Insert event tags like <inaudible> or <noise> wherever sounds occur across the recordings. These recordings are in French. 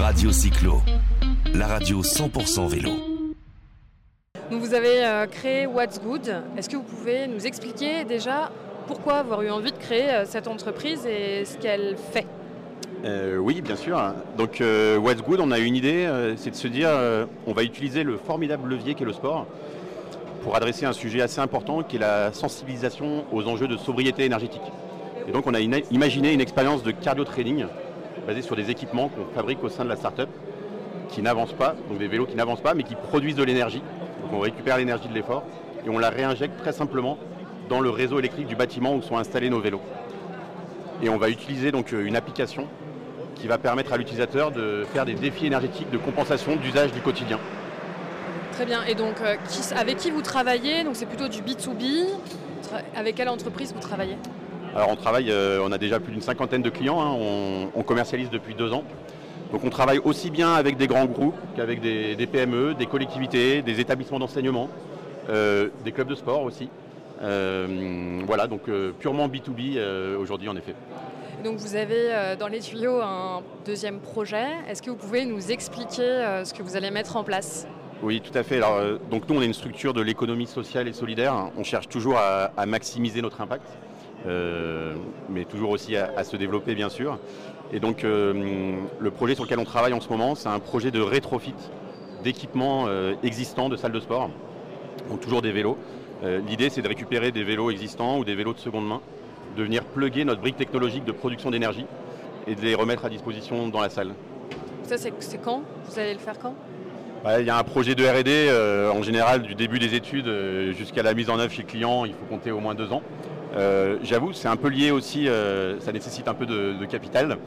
Radio Cyclo, la radio 100% vélo. Donc vous avez euh, créé What's Good. Est-ce que vous pouvez nous expliquer déjà pourquoi avoir eu envie de créer euh, cette entreprise et ce qu'elle fait? Euh, oui, bien sûr. Donc, euh, What's Good, on a une idée, euh, c'est de se dire, euh, on va utiliser le formidable levier qu'est le sport pour adresser un sujet assez important qui est la sensibilisation aux enjeux de sobriété énergétique. Et donc, on a imaginé une expérience de cardio basée sur des équipements qu'on fabrique au sein de la start-up qui n'avancent pas, donc des vélos qui n'avancent pas, mais qui produisent de l'énergie. Donc, on récupère l'énergie de l'effort et on la réinjecte très simplement dans le réseau électrique du bâtiment où sont installés nos vélos. Et on va utiliser donc euh, une application qui va permettre à l'utilisateur de faire des défis énergétiques de compensation d'usage du quotidien. Très bien. Et donc, euh, avec qui vous travaillez? Donc c'est plutôt du B2B. Tra- Avec quelle entreprise vous travaillez? Alors on travaille, euh, on a déjà plus d'une cinquantaine de clients, hein, on, on commercialise depuis deux ans. Donc on travaille aussi bien avec des grands groupes qu'avec des, des PME, des collectivités, des établissements d'enseignement, euh, des clubs de sport aussi. Euh, voilà, donc euh, purement B2B euh, aujourd'hui en effet. Donc vous avez dans les tuyaux un deuxième projet. Est-ce que vous pouvez nous expliquer ce que vous allez mettre en place? Oui, tout à fait. Alors, donc nous, on est une structure de l'économie sociale et solidaire. On cherche toujours à, à maximiser notre impact, mais toujours aussi à, à se développer, bien sûr. Et donc, euh, le projet sur lequel on travaille en ce moment, c'est un projet de rétrofit d'équipements euh, existants de salles de sport, donc toujours des vélos. Euh, L'idée, c'est de récupérer des vélos existants ou des vélos de seconde main, de venir plugger notre brique technologique de production d'énergie et de les remettre à disposition dans la salle. Ça, c'est quand? Vous allez le faire quand? Ouais, Il y a un projet de R&D, euh, en général, du début des études euh, jusqu'à la mise en œuvre chez le client, il faut compter au moins deux ans. Euh, J'avoue, c'est un peu lié aussi, euh, ça nécessite un peu de, de capital,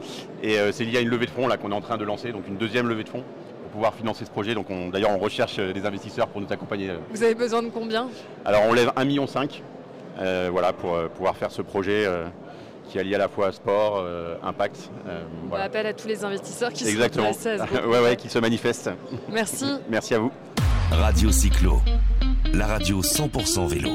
et euh, c'est lié à une levée de fonds là qu'on est en train de lancer, donc une deuxième levée de fonds pour pouvoir financer ce projet. Donc on- d'ailleurs, on recherche des investisseurs pour nous accompagner. Vous avez besoin de combien? Alors on lève 1,5 million, euh, voilà, pour euh, pouvoir faire ce projet euh, qui allie à la fois sport, euh, impact. euh, On voilà. appelle à tous les investisseurs qui Exactement. sont ce <laughs> ouais, ouais, qui se manifestent. Merci. Merci à vous. Radio Cyclo, la radio 100% vélo.